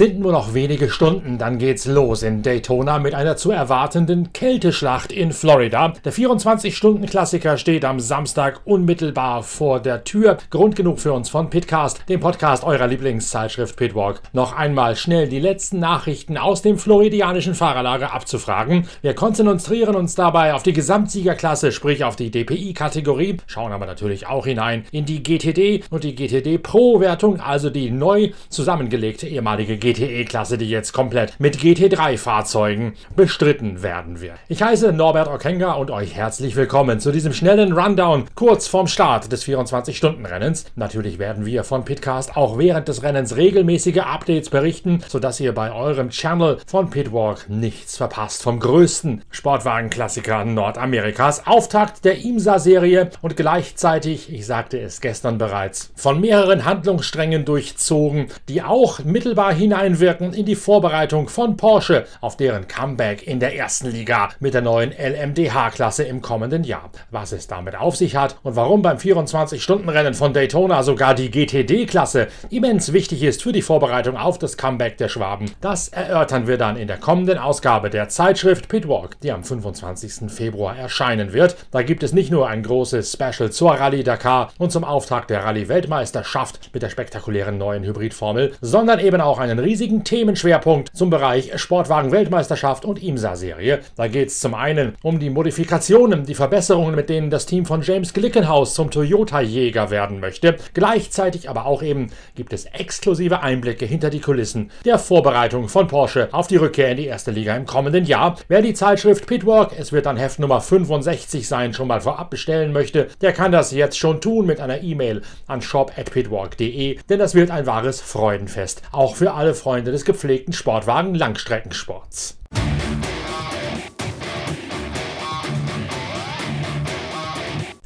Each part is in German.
sind nur noch wenige Stunden, dann geht's los in Daytona mit einer zu erwartenden Kälteschlacht in Florida. Der 24-Stunden-Klassiker steht am Samstag unmittelbar vor der Tür. Grund genug für uns von Pitcast, dem Podcast eurer Lieblingszeitschrift Pitwalk. Noch einmal schnell die letzten Nachrichten aus dem floridianischen Fahrerlager abzufragen. Wir konzentrieren uns dabei auf die Gesamtsiegerklasse, sprich auf die DPI-Kategorie, schauen aber natürlich auch hinein in die GTD und die GTD Pro-Wertung, also die neu zusammengelegte ehemalige ehemalige GTE-Klasse, die jetzt komplett mit GT3-Fahrzeugen bestritten werden wird. Ich heiße Norbert Okenga und euch herzlich willkommen zu diesem schnellen Rundown kurz vorm Start des 24-Stunden-Rennens. Natürlich werden wir von Pitcast auch während des Rennens regelmäßige Updates berichten, sodass ihr bei eurem Channel von Pitwalk nichts verpasst vom größten Sportwagenklassiker Nordamerikas. Auftakt der IMSA-Serie und gleichzeitig, ich sagte es gestern bereits, von mehreren Handlungssträngen durchzogen, die auch mittelbar hineinwirken in die Vorbereitung von Porsche auf deren Comeback in der ersten Liga mit der neuen LMDH-Klasse im kommenden Jahr. Was es damit auf sich hat und warum beim 24-Stunden-Rennen von Daytona sogar die GTD-Klasse immens wichtig ist für die Vorbereitung auf das Comeback der Schwaben, das erörtern wir dann in der kommenden Ausgabe der Zeitschrift Pitwalk, die am 25. Februar erscheinen wird. Da gibt es nicht nur ein großes Special zur Rallye Dakar und zum Auftakt der Rallye-Weltmeisterschaft mit der spektakulären neuen Hybridformel, sondern eben auch einen riesigen Themenschwerpunkt zum Bereich Sportwagen-Weltmeisterschaft und IMSA-Serie. Da geht es zum einen um die Modifikationen, die Verbesserungen, mit denen das Team von James Glickenhaus zum Toyota-Jäger werden möchte. Gleichzeitig aber auch eben gibt es exklusive Einblicke hinter die Kulissen der Vorbereitung von Porsche auf die Rückkehr in die erste Liga im kommenden Jahr. Wer die Zeitschrift Pitwalk, es wird dann Heft Nummer 65 sein, schon mal vorab bestellen möchte, der kann das jetzt schon tun mit einer E-Mail an shop@pitwalk.de, denn das wird ein wahres Freudenfest auch für alle Freunde des gepflegten Sportwagen Langstreckensports.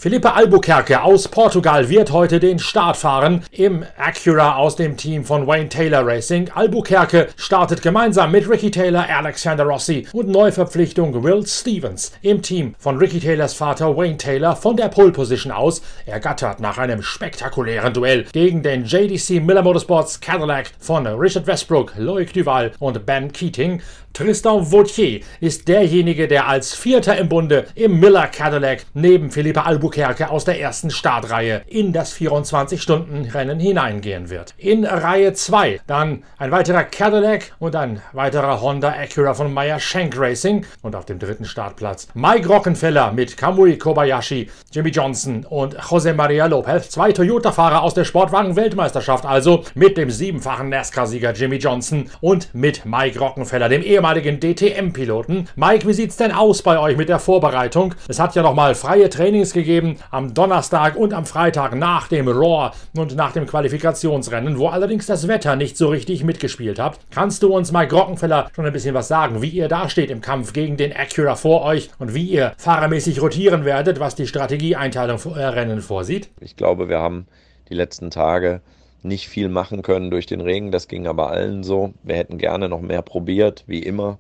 Felipe Albuquerque aus Portugal wird heute den Start fahren im Acura aus dem Team von Wayne Taylor Racing. Albuquerque startet gemeinsam mit Ricky Taylor, Alexander Rossi und Neuverpflichtung Will Stevens im Team von Ricky Taylors Vater Wayne Taylor von der Pole Position aus, ergattert nach einem spektakulären Duell gegen den JDC Miller Motorsports Cadillac von Richard Westbrook, Loic Duval und Ben Keating. Tristan Vautier ist derjenige, der als Vierter im Bunde im Miller Cadillac neben Felipe Albuquerque aus der ersten Startreihe in das 24-Stunden-Rennen hineingehen wird. In Reihe 2 dann ein weiterer Cadillac und ein weiterer Honda Acura von Meyer Shank Racing und auf dem dritten Startplatz Mike Rockenfeller mit Kamui Kobayashi, Jimmy Johnson und Jose Maria Lopez, zwei Toyota-Fahrer aus der Sportwagen-Weltmeisterschaft, also mit dem siebenfachen NASCAR-Sieger Jimmy Johnson und mit Mike Rockenfeller, dem ehemaligen ehemaligen DTM-Piloten. Mike, wie sieht's denn aus bei euch mit der Vorbereitung? Es hat ja nochmal freie Trainings gegeben am Donnerstag und am Freitag nach dem Raw und nach dem Qualifikationsrennen, wo allerdings das Wetter nicht so richtig mitgespielt hat. Kannst du uns, Mike Rockenfeller, schon ein bisschen was sagen, wie ihr dasteht im Kampf gegen den Acura vor euch und wie ihr fahrermäßig rotieren werdet, was die Strategieeinteilung für euer Rennen vorsieht? Ich glaube, wir haben die letzten Tage nicht viel machen können durch den Regen. Das ging aber allen so. Wir hätten gerne noch mehr probiert, wie immer.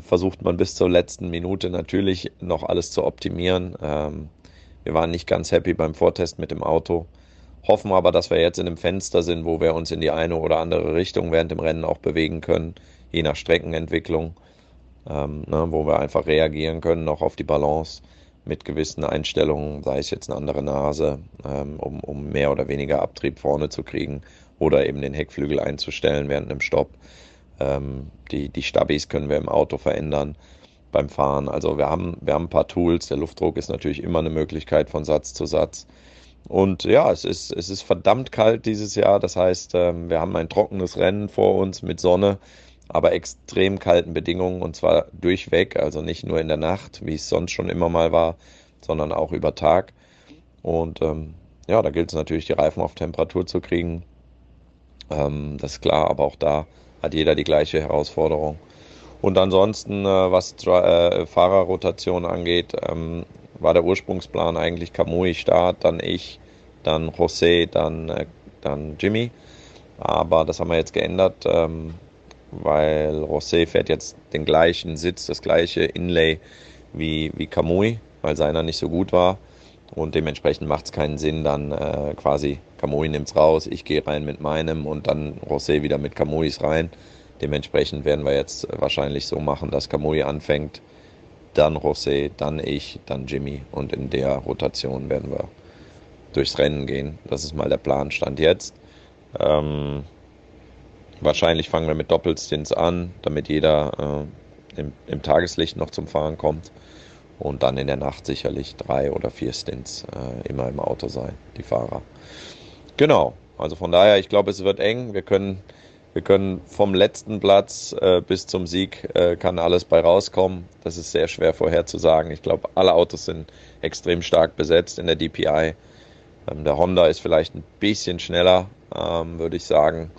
Versucht man bis zur letzten Minute natürlich noch alles zu optimieren. Ähm, wir waren nicht ganz happy beim Vortest mit dem Auto. Hoffen aber, dass wir jetzt in einem Fenster sind, wo wir uns in die eine oder andere Richtung während dem Rennen auch bewegen können, je nach Streckenentwicklung, ähm, ne, wo wir einfach reagieren können, noch auf die Balance mit gewissen Einstellungen, sei es jetzt eine andere Nase, ähm, um, um mehr oder weniger Abtrieb vorne zu kriegen oder eben den Heckflügel einzustellen während einem Stopp. Ähm, die, die Stabis können wir im Auto verändern beim Fahren. Also wir haben, wir haben ein paar Tools. Der Luftdruck ist natürlich immer eine Möglichkeit von Satz zu Satz. Und ja, es ist, es ist verdammt kalt dieses Jahr. Das heißt, ähm, wir haben ein trockenes Rennen vor uns mit Sonne aber extrem kalten Bedingungen und zwar durchweg, also nicht nur in der Nacht, wie es sonst schon immer mal war, sondern auch über Tag. Und ähm, ja, da gilt es natürlich, die Reifen auf Temperatur zu kriegen. Ähm, das ist klar, aber auch da hat jeder die gleiche Herausforderung. Und ansonsten, äh, was äh, Fahrerrotation angeht, ähm, war der Ursprungsplan eigentlich Kamui Start, dann ich, dann José, dann, äh, dann Jimmy. Aber das haben wir jetzt geändert. Ähm, weil Rosé fährt jetzt den gleichen Sitz, das gleiche Inlay wie, wie Kamui, weil seiner nicht so gut war. Und dementsprechend macht es keinen Sinn, dann äh, quasi Kamui nimmt es raus, ich gehe rein mit meinem und dann José wieder mit Kamuis rein. Dementsprechend werden wir jetzt wahrscheinlich so machen, dass Kamui anfängt, dann José, dann ich, dann Jimmy und in der Rotation werden wir durchs Rennen gehen. Das ist mal der Plan, stand jetzt. Ähm, wahrscheinlich fangen wir mit Doppelstints an, damit jeder äh, im, im, Tageslicht noch zum Fahren kommt. Und dann in der Nacht sicherlich drei oder vier Stints äh, immer im Auto sein, die Fahrer. Genau, also von daher, ich glaube, es wird eng. Wir können, wir können vom letzten Platz äh, bis zum Sieg äh, kann alles bei rauskommen. Das ist sehr schwer vorherzusagen. Ich glaube, alle Autos sind extrem stark besetzt in der DPI. Ähm, der Honda ist vielleicht ein bisschen schneller, ähm, würde ich sagen.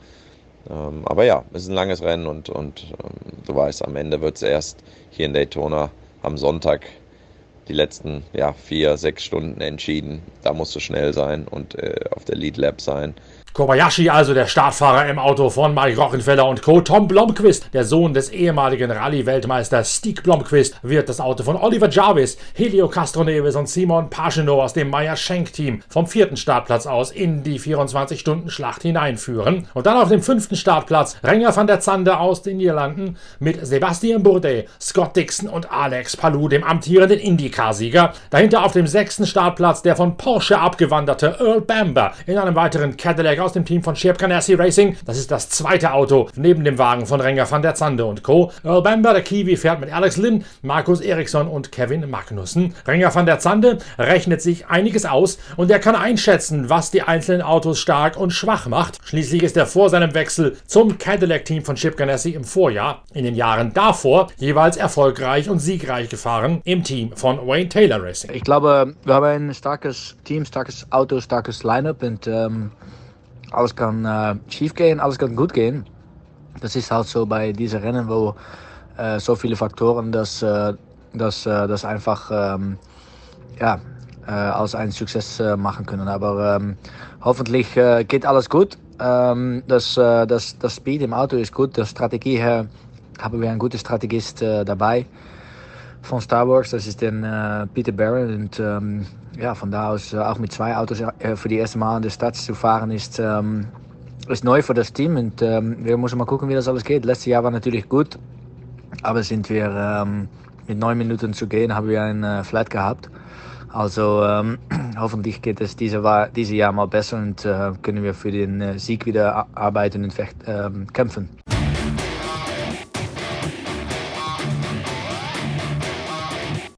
Ähm, aber ja, es ist ein langes Rennen und, und ähm, du weißt, am Ende wird es erst hier in Daytona am Sonntag die letzten ja, vier, sechs Stunden entschieden. Da musst du schnell sein und äh, auf der Lead Lab sein. Kobayashi also der Startfahrer im Auto von Mike Rockenfeller und Co. Tom Blomqvist, der Sohn des ehemaligen Rallye-Weltmeisters Stieg Blomqvist, wird das Auto von Oliver Jarvis, Helio Castroneves und Simon Pagenaud aus dem Meyer-Schenk-Team vom vierten Startplatz aus in die 24-Stunden-Schlacht hineinführen. Und dann auf dem fünften Startplatz Renger van der Zande aus den Niederlanden mit Sebastian Bourdais, Scott Dixon und Alex Palou, dem amtierenden IndyCar-Sieger. Dahinter auf dem sechsten Startplatz der von Porsche abgewanderte Earl Bamber in einem weiteren Cadillac aus dem Team von Shep Ganassi Racing. Das ist das zweite Auto neben dem Wagen von Renger van der Zande und Co. Earl Bamber, der Kiwi, fährt mit Alex Lynn, Markus Eriksson und Kevin Magnussen. Renger van der Zande rechnet sich einiges aus und er kann einschätzen, was die einzelnen Autos stark und schwach macht. Schließlich ist er vor seinem Wechsel zum Cadillac-Team von Chip Ganassi im Vorjahr in den Jahren davor jeweils erfolgreich und siegreich gefahren im Team von Wayne Taylor Racing. Ich glaube, wir haben ein starkes Team, starkes Auto, starkes Line-up und ähm alles kann äh, schief gehen, alles kann gut gehen. Das ist halt so bei diesen Rennen, wo äh, so viele Faktoren das, äh, das, äh, einfach ähm, ja, äh, als ein Success äh, machen können. Aber ähm, hoffentlich geht alles gut. Ähm, das, das, das Speed im Auto ist gut. Der Strategie her haben wir einen guten Strategist dabei von Star Wars. Das ist der Peter Barron. Und ähm, ja, von da aus äh, auch mit zwei Autos äh, für die erste Mal in der Stadt zu fahren, ist, ähm, ist neu für das Team. Und ähm, wir müssen mal gucken, wie das alles geht. Letztes Jahr war natürlich gut, aber sind wir ähm, mit neun Minuten zu gehen, haben wir ein äh, Flat gehabt. Also ähm, hoffentlich geht es diese, diese Jahr mal besser und äh, können wir für den äh, Sieg wieder arbeiten und ähm, kämpfen.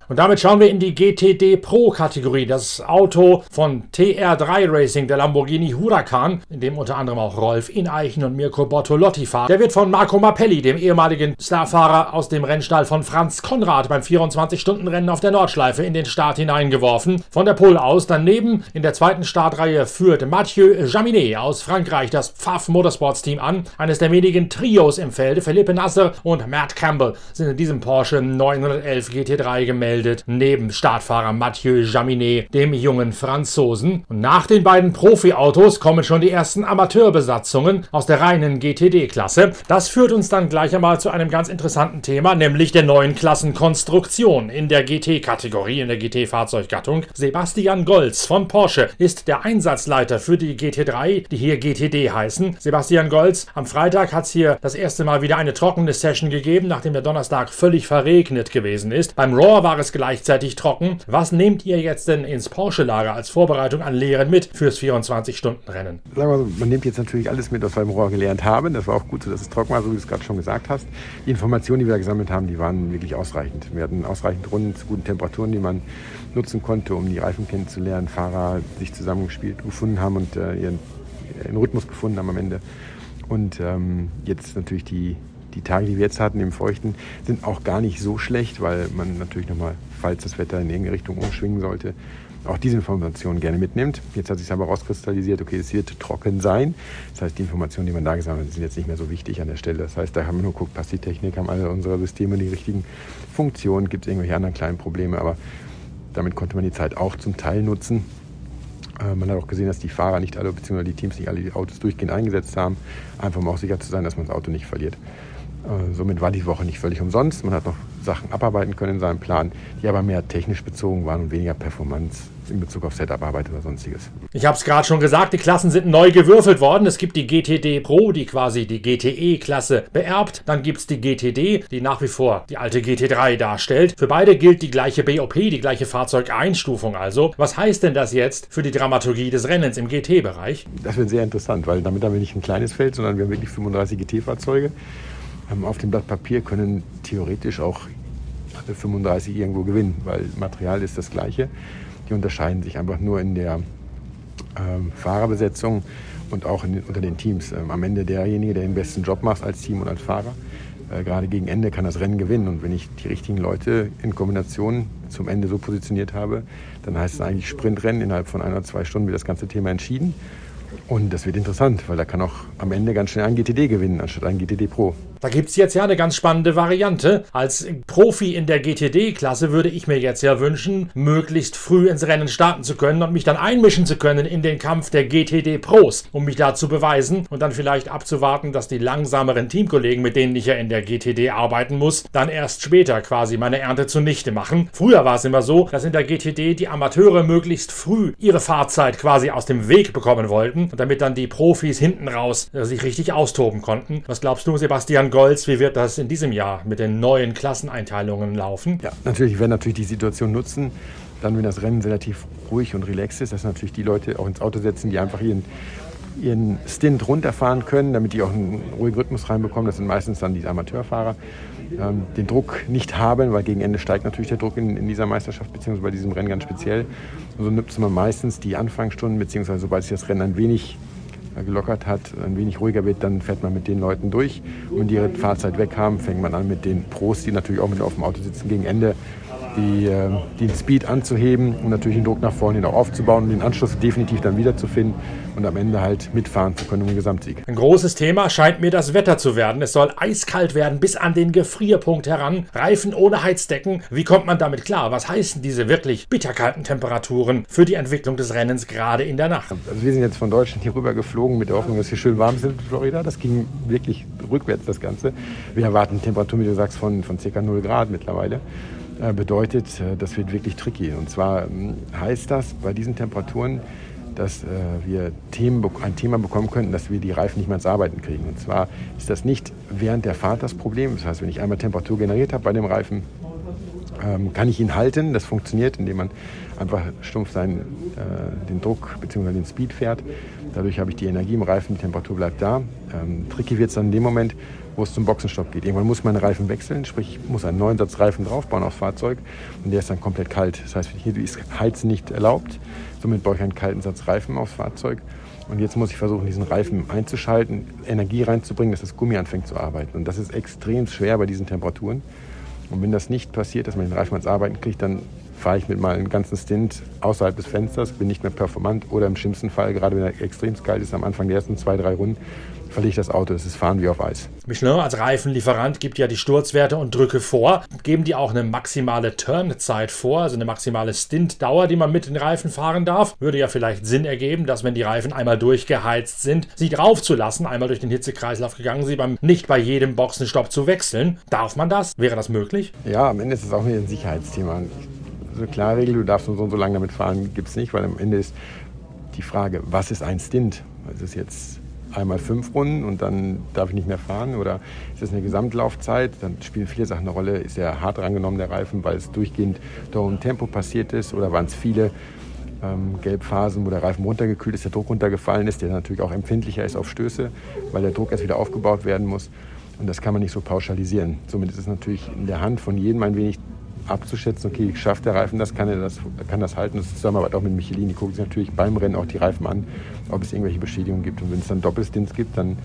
Und damit schauen wir in die GTD Pro Kategorie, das Auto von TR3 Racing, der Lamborghini Huracan, in dem unter anderem auch Rolf Ineichen und Mirko Bortolotti fahren. Der wird von Marco Mappelli, dem ehemaligen Starfahrer aus dem Rennstall von Franz Konrad beim 24-Stunden-Rennen auf der Nordschleife in den Start hineingeworfen. Von der Pole aus daneben in der zweiten Startreihe führt Mathieu Jaminet aus Frankreich das Pfaff Motorsports Team an. Eines der wenigen Trios im Felde, Philippe Nasser und Matt Campbell sind in diesem Porsche 911 GT3 gemeldet gemeldet, neben Startfahrer Mathieu Jaminet, dem jungen Franzosen. Und nach den beiden Profi-Autos kommen schon die ersten Amateurbesatzungen aus der reinen GTD-Klasse. Das führt uns dann gleich einmal zu einem ganz interessanten Thema, nämlich der neuen Klassenkonstruktion in der GT-Kategorie, in der GT-Fahrzeuggattung. Sebastian Golz von Porsche ist der Einsatzleiter für die GT3, die hier GTD heißen. Sebastian Golz, am Freitag hat es hier das erste Mal wieder eine trockene Session gegeben, nachdem der Donnerstag völlig verregnet gewesen ist. Beim Raw war es es gleichzeitig trocken. Was nehmt ihr jetzt denn ins Porsche-Lager als Vorbereitung an Lehren mit fürs 24-Stunden-Rennen? Sagen wir so, man nimmt jetzt natürlich alles mit, was wir im Rohr gelernt haben. Das war auch gut so, dass es trocken war, so wie du es gerade schon gesagt hast. Die Informationen, die wir gesammelt haben, die waren wirklich ausreichend. Wir hatten ausreichend Runden zu guten Temperaturen, die man nutzen konnte, um die Reifen kennenzulernen. Fahrer sich zusammengespielt gefunden haben und äh, ihren, ihren Rhythmus gefunden haben am Ende. Und ähm, jetzt natürlich die, die Tage, die wir jetzt hatten im Feuchten, sind auch gar nicht so schlecht, weil man natürlich nochmal, falls das Wetter in irgendeine Richtung umschwingen sollte, auch diese Informationen gerne mitnimmt. Jetzt hat sich aber rauskristallisiert, okay, es wird trocken sein. Das heißt, die Informationen, die man da gesammelt hat, sind jetzt nicht mehr so wichtig an der Stelle. Das heißt, da haben wir nur geguckt, passt die Technik, haben alle unsere Systeme die richtigen Funktionen, gibt es irgendwelche anderen kleinen Probleme, aber damit konnte man die Zeit auch zum Teil nutzen. Äh, man hat auch gesehen, dass die Fahrer nicht alle, beziehungsweise die Teams nicht alle die Autos durchgehend eingesetzt haben, einfach um auch sicher zu sein, dass man das Auto nicht verliert. Äh, somit war die Woche nicht völlig umsonst. Man hat noch Sachen abarbeiten können in seinem Plan, die aber mehr technisch bezogen waren und weniger Performance in Bezug auf Setup-Arbeit oder sonstiges. Ich habe es gerade schon gesagt, die Klassen sind neu gewürfelt worden. Es gibt die GTD Pro, die quasi die GTE-Klasse beerbt. Dann gibt es die GTD, die nach wie vor die alte GT3 darstellt. Für beide gilt die gleiche BOP, die gleiche Fahrzeugeinstufung also. Was heißt denn das jetzt für die Dramaturgie des Rennens im GT-Bereich? Das wird sehr interessant, weil damit haben wir nicht ein kleines Feld, sondern wir haben wirklich 35 GT-Fahrzeuge. Ähm, auf dem Blatt Papier können theoretisch auch 35 irgendwo gewinnen, weil Material ist das gleiche. Die unterscheiden sich einfach nur in der ähm, Fahrerbesetzung und auch in, unter den Teams. Ähm, am Ende derjenige, der den besten Job macht als Team und als Fahrer. Äh, gerade gegen Ende kann das Rennen gewinnen. Und wenn ich die richtigen Leute in Kombination zum Ende so positioniert habe, dann heißt es eigentlich Sprintrennen. Innerhalb von ein oder zwei Stunden wird das ganze Thema entschieden. Und das wird interessant, weil da kann auch am Ende ganz schnell ein GTD gewinnen, anstatt ein GTD Pro. Da gibt es jetzt ja eine ganz spannende Variante. Als Profi in der GTD-Klasse würde ich mir jetzt ja wünschen, möglichst früh ins Rennen starten zu können und mich dann einmischen zu können in den Kampf der GTD Pros, um mich da zu beweisen und dann vielleicht abzuwarten, dass die langsameren Teamkollegen, mit denen ich ja in der GTD arbeiten muss, dann erst später quasi meine Ernte zunichte machen. Früher war es immer so, dass in der GTD die Amateure möglichst früh ihre Fahrzeit quasi aus dem Weg bekommen wollten, damit dann die Profis hinten raus äh, sich richtig austoben konnten. Was glaubst du, Sebastian? Golds, wie wird das in diesem Jahr mit den neuen Klasseneinteilungen laufen? Ja, natürlich, wir werden natürlich die Situation nutzen. Dann, wenn das Rennen relativ ruhig und relaxed ist, dass natürlich die Leute auch ins Auto setzen, die einfach ihren, ihren Stint runterfahren können, damit die auch einen ruhigen Rhythmus reinbekommen. Das sind meistens dann die Amateurfahrer. Ähm, den Druck nicht haben, weil gegen Ende steigt natürlich der Druck in, in dieser Meisterschaft, beziehungsweise bei diesem Rennen ganz speziell. Und so nutzt man meistens die Anfangsstunden, beziehungsweise sobald sich das Rennen ein wenig gelockert hat, ein wenig ruhiger wird, dann fährt man mit den Leuten durch. Und wenn die ihre Fahrzeit weg haben, fängt man an mit den Pros, die natürlich auch mit auf dem Auto sitzen, gegen Ende die, äh, den Speed anzuheben und natürlich den Druck nach vorne hin auch aufzubauen und den Anschluss definitiv dann wiederzufinden und am Ende halt mitfahren zu können um den Gesamtsieg. Ein großes Thema scheint mir das Wetter zu werden. Es soll eiskalt werden bis an den Gefrierpunkt heran. Reifen ohne Heizdecken. Wie kommt man damit klar? Was heißen diese wirklich bitterkalten Temperaturen für die Entwicklung des Rennens gerade in der Nacht? Also wir sind jetzt von Deutschland hier rüber geflogen mit der Hoffnung, dass hier schön warm ist in Florida. Das ging wirklich rückwärts das Ganze. Wir erwarten Temperaturen, wie du sagst, von, von ca. 0 Grad mittlerweile. Äh, bedeutet, äh, das wird wirklich tricky. Und zwar ähm, heißt das bei diesen Temperaturen, dass äh, wir ein Thema bekommen könnten, dass wir die Reifen nicht mehr ins Arbeiten kriegen. Und zwar ist das nicht während der Fahrt das Problem. Das heißt, wenn ich einmal Temperatur generiert habe bei dem Reifen, ähm, kann ich ihn halten. Das funktioniert, indem man einfach stumpf seinen, den Druck bzw. den Speed fährt. Dadurch habe ich die Energie im Reifen, die Temperatur bleibt da. Ähm, tricky wird es dann in dem Moment, wo es zum Boxenstopp geht. Irgendwann muss man Reifen wechseln, sprich ich muss einen neuen Satz Reifen draufbauen aufs Fahrzeug und der ist dann komplett kalt. Das heißt, hier ist Heizen nicht erlaubt. Somit brauche ich einen kalten Satz Reifen aufs Fahrzeug. Und jetzt muss ich versuchen, diesen Reifen einzuschalten, Energie reinzubringen, dass das Gummi anfängt zu arbeiten. Und das ist extrem schwer bei diesen Temperaturen. Und wenn das nicht passiert, dass man den Reifen ans Arbeiten kriegt, dann fahre ich mit meinem ganzen Stint außerhalb des Fensters, bin nicht mehr performant oder im schlimmsten Fall, gerade wenn er extrem kalt ist, am Anfang der ersten zwei, drei Runden, verliere ich das Auto. Das ist Fahren wie auf Eis. Michelin als Reifenlieferant gibt ja die Sturzwerte und Drücke vor. Geben die auch eine maximale Turnzeit vor, also eine maximale Stintdauer, die man mit den Reifen fahren darf? Würde ja vielleicht Sinn ergeben, dass wenn die Reifen einmal durchgeheizt sind, sie draufzulassen, einmal durch den Hitzekreislauf gegangen, sie beim nicht bei jedem Boxenstopp zu wechseln. Darf man das? Wäre das möglich? Ja, am Ende ist es auch wieder ein Sicherheitsthema. Eine klare Regel, du darfst nur so und so lange damit fahren, gibt es nicht, weil am Ende ist die Frage, was ist ein Stint? Also ist jetzt einmal fünf Runden und dann darf ich nicht mehr fahren? Oder ist das eine Gesamtlaufzeit? Dann spielen viele Sachen eine Rolle. Ist er hart rangenommen, der Reifen, weil es durchgehend da um Tempo passiert ist? Oder waren es viele ähm, Gelbphasen, wo der Reifen runtergekühlt ist, der Druck runtergefallen ist, der natürlich auch empfindlicher ist auf Stöße, weil der Druck erst wieder aufgebaut werden muss? Und das kann man nicht so pauschalisieren. Somit ist es natürlich in der Hand von jedem ein wenig abzuschätzen, okay, schafft der Reifen das, kann er das, kann das halten. Das ist Zusammenarbeit auch mit Michelin. Die gucken sich natürlich beim Rennen auch die Reifen an, ob es irgendwelche Beschädigungen gibt. Und wenn es dann Doppelstints gibt, dann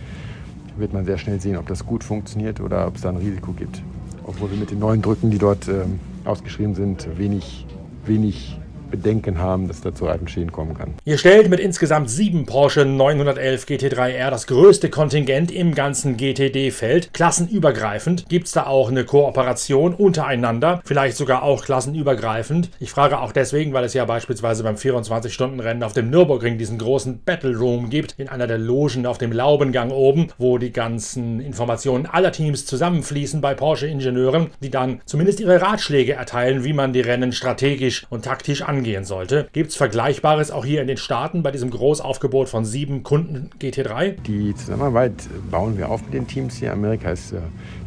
wird man sehr schnell sehen, ob das gut funktioniert oder ob es da ein Risiko gibt. Obwohl wir mit den neuen Drücken, die dort ähm, ausgeschrieben sind, wenig, wenig Bedenken haben, dass da zu Reifenschäden kommen kann. Ihr stellt mit insgesamt sieben Porsche 911 GT3R das größte Kontingent im ganzen GTD-Feld. Klassenübergreifend. Gibt es da auch eine Kooperation untereinander? Vielleicht sogar auch klassenübergreifend? Ich frage auch deswegen, weil es ja beispielsweise beim 24-Stunden-Rennen auf dem Nürburgring diesen großen Battle Room gibt, in einer der Logen auf dem Laubengang oben, wo die ganzen Informationen aller Teams zusammenfließen bei Porsche-Ingenieuren, die dann zumindest ihre Ratschläge erteilen, wie man die Rennen strategisch und taktisch angeht angehen sollte. Gibt es Vergleichbares auch hier in den Staaten bei diesem Großaufgebot von sieben Kunden GT3? Die Zusammenarbeit bauen wir auf mit den Teams hier. Amerika ist äh,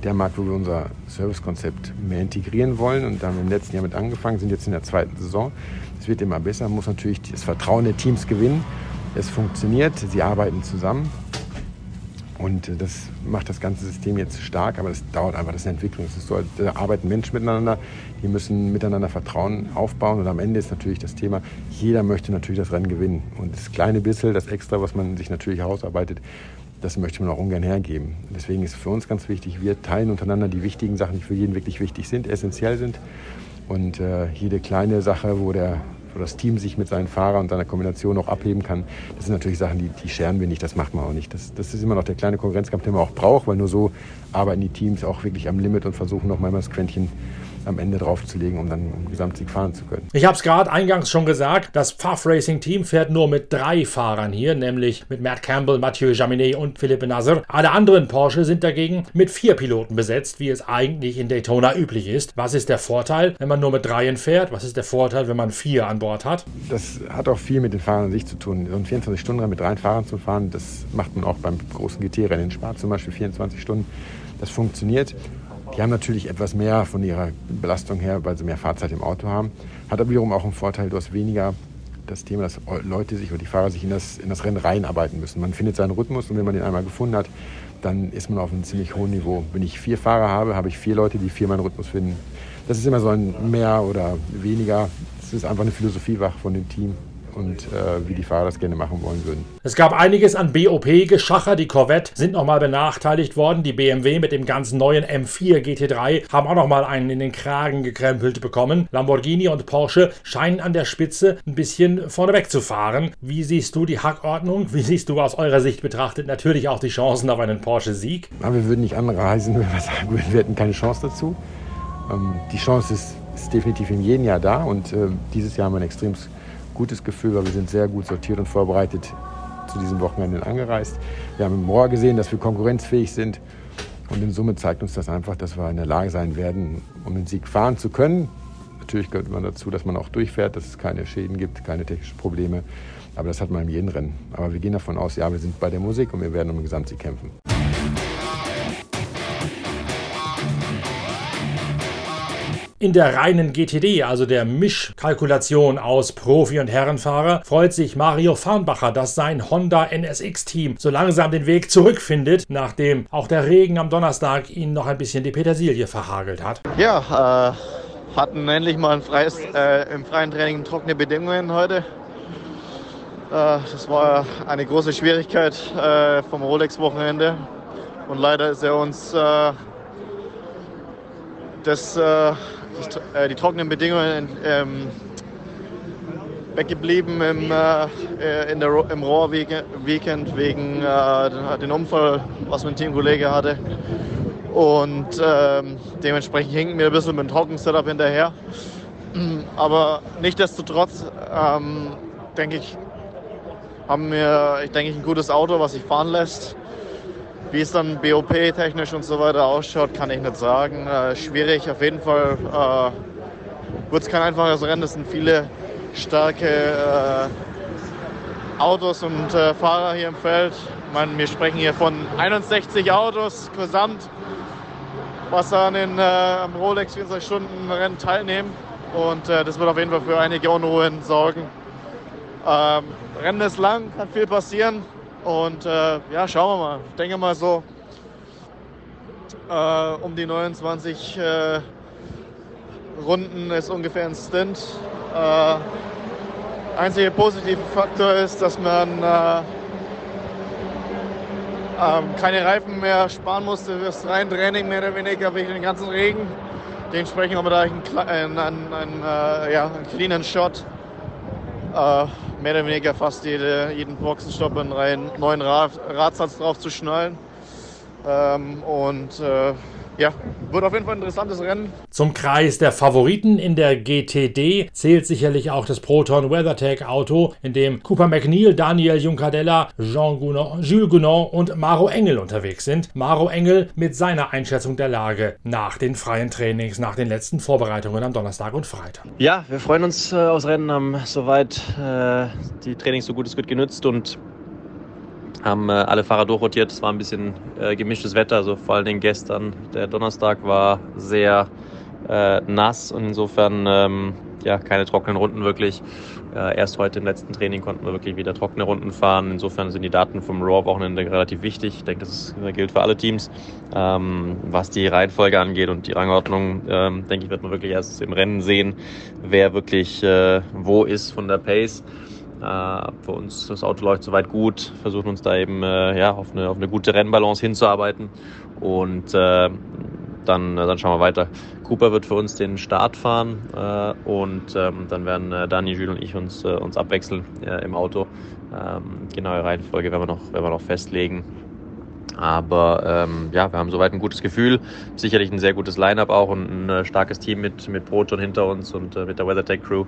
der Markt, wo wir unser Servicekonzept mehr integrieren wollen und da haben wir im letzten Jahr mit angefangen, sind jetzt in der zweiten Saison. Es wird immer besser, man muss natürlich das Vertrauen der Teams gewinnen. Es funktioniert, sie arbeiten zusammen. Und äh, das macht das ganze System jetzt stark, aber das dauert einfach, das ist eine Entwicklung. Es ist so, da arbeiten Menschen miteinander, die müssen miteinander Vertrauen aufbauen. Und am Ende ist natürlich das Thema, jeder möchte natürlich das Rennen gewinnen. Und das kleine bisschen, das Extra, was man sich natürlich herausarbeitet, das möchte man auch ungern hergeben. Deswegen ist für uns ganz wichtig, wir teilen untereinander die wichtigen Sachen, die für jeden wirklich wichtig sind, essentiell sind. Und äh, jede kleine Sache, wo der wo das Team sich mit seinen Fahrern und seiner Kombination auch abheben kann. Das sind natürlich Sachen, die, die scheren wir nicht, das macht man auch nicht. Das, das ist immer noch der kleine Konkurrenzkampf, den man auch braucht, weil nur so arbeiten die Teams auch wirklich am Limit und versuchen noch mal das Quäntchen am Ende draufzulegen, um dann im Gesamtsieg fahren zu können. Ich habe es gerade eingangs schon gesagt, das Pfaff Racing Team fährt nur mit drei Fahrern hier, nämlich mit Matt Campbell, Mathieu Jaminet und Philippe Nasser. Alle anderen Porsche sind dagegen mit vier Piloten besetzt, wie es eigentlich in Daytona üblich ist. Was ist der Vorteil, wenn man nur mit dreien fährt? Was ist der Vorteil, wenn man vier an Bord hat? Das hat auch viel mit den Fahrern an sich zu tun. So ein 24-Stunden-Rennen mit drei Fahrern zu fahren, das macht man auch beim großen GT-Rennen in Spa zum Beispiel 24 Stunden. Das funktioniert. Die haben natürlich etwas mehr von ihrer Belastung her, weil sie mehr Fahrzeit im Auto haben. Hat aber wiederum auch einen Vorteil, du hast weniger das Thema, dass Leute sich oder die Fahrer sich in das, in das Rennen reinarbeiten müssen. Man findet seinen Rhythmus und wenn man den einmal gefunden hat, dann ist man auf einem ziemlich hohen Niveau. Wenn ich vier Fahrer habe, habe ich vier Leute, die vier meinen Rhythmus finden. Das ist immer so ein mehr oder weniger. Das ist einfach eine Philosophie von dem Team und äh, wie die Fahrer das gerne machen wollen würden. Es gab einiges an BOP-Geschacher. Die Corvette sind nochmal benachteiligt worden. Die BMW mit dem ganz neuen M4 GT3 haben auch nochmal einen in den Kragen gekrempelt bekommen. Lamborghini und Porsche scheinen an der Spitze ein bisschen vorneweg zu fahren. Wie siehst du die Hackordnung? Wie siehst du aus eurer Sicht betrachtet natürlich auch die Chancen auf einen Porsche-Sieg? Wir würden nicht anreisen, wenn wir sagen würden, wir hätten keine Chance dazu. Ähm, die Chance ist, ist definitiv in jedem Jahr da und äh, dieses Jahr haben wir ein extrem gutes Gefühl, weil wir sind sehr gut sortiert und vorbereitet zu diesem Wochenende angereist. Wir haben im Rohr gesehen, dass wir konkurrenzfähig sind. Und in Summe zeigt uns das einfach, dass wir in der Lage sein werden, um den Sieg fahren zu können. Natürlich gehört man dazu, dass man auch durchfährt, dass es keine Schäden gibt, keine technischen Probleme. Aber das hat man in jedem Rennen. Aber wir gehen davon aus, ja, wir sind bei der Musik und wir werden um den Gesamtsieg kämpfen. In der reinen GTD, also der Mischkalkulation aus Profi- und Herrenfahrer, freut sich Mario Farnbacher, dass sein Honda NSX-Team so langsam den Weg zurückfindet, nachdem auch der Regen am Donnerstag ihn noch ein bisschen die Petersilie verhagelt hat. Ja, äh, hatten endlich mal ein freies, äh, im freien Training trockene Bedingungen heute. Äh, das war eine große Schwierigkeit äh, vom Rolex-Wochenende. Und leider ist er uns äh, das äh, die, trockenen Bedingungen ähm, weggeblieben im, äh, äh in der, im Rohr-Weekend wegen äh, dem Unfall, was mein Teamkollege hatte. Und ähm, dementsprechend hinken wir ein bisschen mit dem Trockensetup hinterher. Aber nichtsdestotrotz ähm, denke ich, haben wir, ich denke, ein gutes Auto, was sich fahren lässt. Wie es dann BOP-technisch und so weiter ausschaut, kann ich nicht sagen. Äh, schwierig, auf jeden Fall äh, wird es kein einfaches Rennen. Es sind viele starke äh, Autos und äh, Fahrer hier im Feld. Meine, wir sprechen hier von 61 Autos gesamt, was an den äh, Rolex 24 Stunden Rennen teilnehmen. Und äh, das wird auf jeden Fall für einige Unruhen sorgen. Ähm, Rennen ist lang, kann viel passieren. Und äh, ja, schauen wir mal. Ich denke mal so äh, um die 29 äh, Runden ist ungefähr ein Stint. Äh, einziger positive Faktor ist, dass man äh, ähm, keine Reifen mehr sparen musste fürs rein Training mehr oder weniger wegen den ganzen Regen. Dementsprechend haben wir da einen, einen, einen, einen, äh, ja, einen cleanen Shot äh, mehr oder weniger fast jede, jeden Boxenstopp einen neuen Rad, Radsatz drauf zu schnallen. Ähm, und äh, ja, wird auf jeden Fall ein interessantes Rennen. Zum Kreis der Favoriten in der GTD zählt sicherlich auch das Proton WeatherTech Auto, in dem Cooper McNeil, Daniel Juncadella, Jean Gounon, Jules Gounon und Maro Engel unterwegs sind. Maro Engel mit seiner Einschätzung der Lage nach den freien Trainings, nach den letzten Vorbereitungen am Donnerstag und Freitag. Ja, wir freuen uns äh, aufs Rennen, haben soweit äh, die Trainings so gut es geht genützt und haben äh, alle Fahrer durchrotiert. Es war ein bisschen äh, gemischtes Wetter, also vor allen Dingen gestern. Der Donnerstag war sehr äh, nass und insofern ähm, ja keine trockenen Runden wirklich. Äh, erst heute im letzten Training konnten wir wirklich wieder trockene Runden fahren. Insofern sind die Daten vom Raw-Wochenende relativ wichtig. Ich denke, das, ist, gilt für alle Teams. Ähm, was die Reihenfolge angeht und die Rangordnung, ähm, denke ich, wird man wirklich erst im Rennen sehen, wer wirklich äh, wo ist von der Pace. Äh, für uns das Auto läuft soweit gut, versuchen uns da eben äh, ja, auf, eine, auf eine gute Rennbalance hinzuarbeiten und äh, dann, dann schauen wir weiter. Cooper wird für uns den Start fahren äh, und ähm, dann werden äh, Dani, Jules und ich uns, äh, uns abwechseln äh, im Auto. Ähm, genaue Reihenfolge werden wir noch, werden wir noch festlegen. Aber ähm, ja, wir haben soweit ein gutes Gefühl. Sicherlich ein sehr gutes Line-up auch und ein starkes Team mit, mit Proton hinter uns und äh, mit der WeatherTech Crew.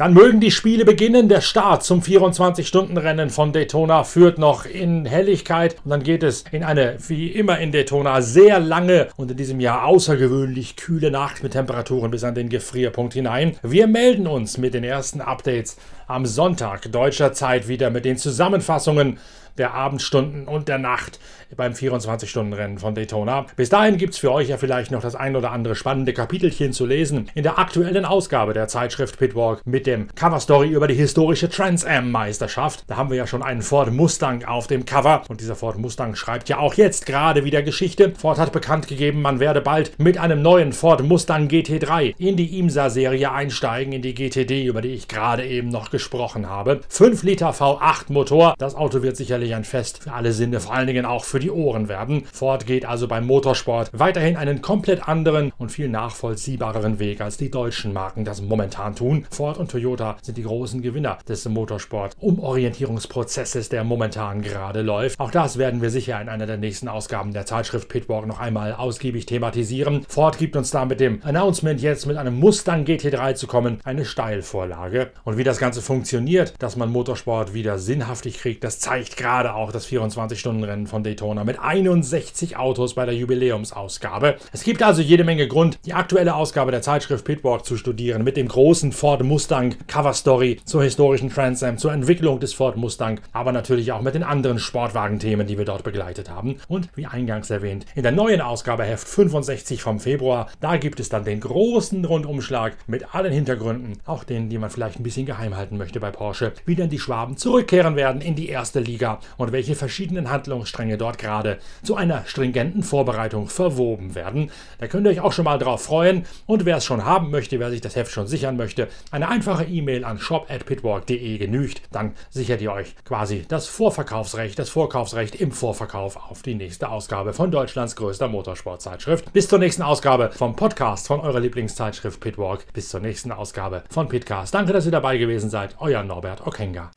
Dann mögen die Spiele beginnen. Der Start zum 24-Stunden-Rennen von Daytona führt noch in Helligkeit und dann geht es in eine, wie immer in Daytona, sehr lange und in diesem Jahr außergewöhnlich kühle Nacht mit Temperaturen bis an den Gefrierpunkt hinein. Wir melden uns mit den ersten Updates am Sonntag deutscher Zeit wieder mit den Zusammenfassungen der Abendstunden und der Nacht beim 24-Stunden-Rennen von Daytona. Bis dahin gibt es für euch ja vielleicht noch das ein oder andere spannende Kapitelchen zu lesen in der aktuellen Ausgabe der Zeitschrift Pitwalk mit dem Coverstory über die historische Trans Am-Meisterschaft. Da haben wir ja schon einen Ford Mustang auf dem Cover und dieser Ford Mustang schreibt ja auch jetzt gerade wieder Geschichte. Ford hat bekannt gegeben, man werde bald mit einem neuen Ford Mustang GT3 in die IMSA-Serie einsteigen, in die GTD, über die ich gerade eben noch gesprochen habe. 5 Liter V8 Motor, das Auto wird sicherlich ein Fest für alle Sinne, vor allen Dingen auch für die Ohren werden. Ford geht also beim Motorsport weiterhin einen komplett anderen und viel nachvollziehbareren Weg, als die deutschen Marken das momentan tun. Ford und Toyota sind die großen Gewinner des Motorsport-Umorientierungsprozesses, der momentan gerade läuft. Auch das werden wir sicher in einer der nächsten Ausgaben der Zeitschrift Pitwalk noch einmal ausgiebig thematisieren. Ford gibt uns da mit dem Announcement jetzt mit einem Mustang GT3 zu kommen eine Steilvorlage. Und wie das Ganze funktioniert, dass man Motorsport wieder sinnhaftig kriegt, das zeigt gerade auch das 24-Stunden-Rennen von Daytona mit 61 Autos bei der Jubiläumsausgabe. Es gibt also jede Menge Grund, die aktuelle Ausgabe der Zeitschrift Pitwalk zu studieren mit dem großen Ford Mustang Cover Story zur historischen Trans Am, zur Entwicklung des Ford Mustang, aber natürlich auch mit den anderen Sportwagenthemen, die wir dort begleitet haben. Und wie eingangs erwähnt, in der neuen Ausgabe Heft 65 vom Februar, da gibt es dann den großen Rundumschlag mit allen Hintergründen, auch denen, die man vielleicht ein bisschen geheim halten möchte bei Porsche, wie dann die Schwaben zurückkehren werden in die erste Liga und welche verschiedenen Handlungsstränge dort gerade zu einer stringenten Vorbereitung verwoben werden. Da könnt ihr euch auch schon mal drauf freuen. Und wer es schon haben möchte, wer sich das Heft schon sichern möchte, eine einfache E-Mail an shop.pitwalk.de genügt. Dann sichert ihr euch quasi das Vorverkaufsrecht, das Vorkaufsrecht im Vorverkauf auf die nächste Ausgabe von Deutschlands größter Motorsportzeitschrift. Bis zur nächsten Ausgabe vom Podcast von eurer Lieblingszeitschrift Pitwalk. Bis zur nächsten Ausgabe von Pitcast. Danke, dass ihr dabei gewesen seid. Euer Norbert Okenga.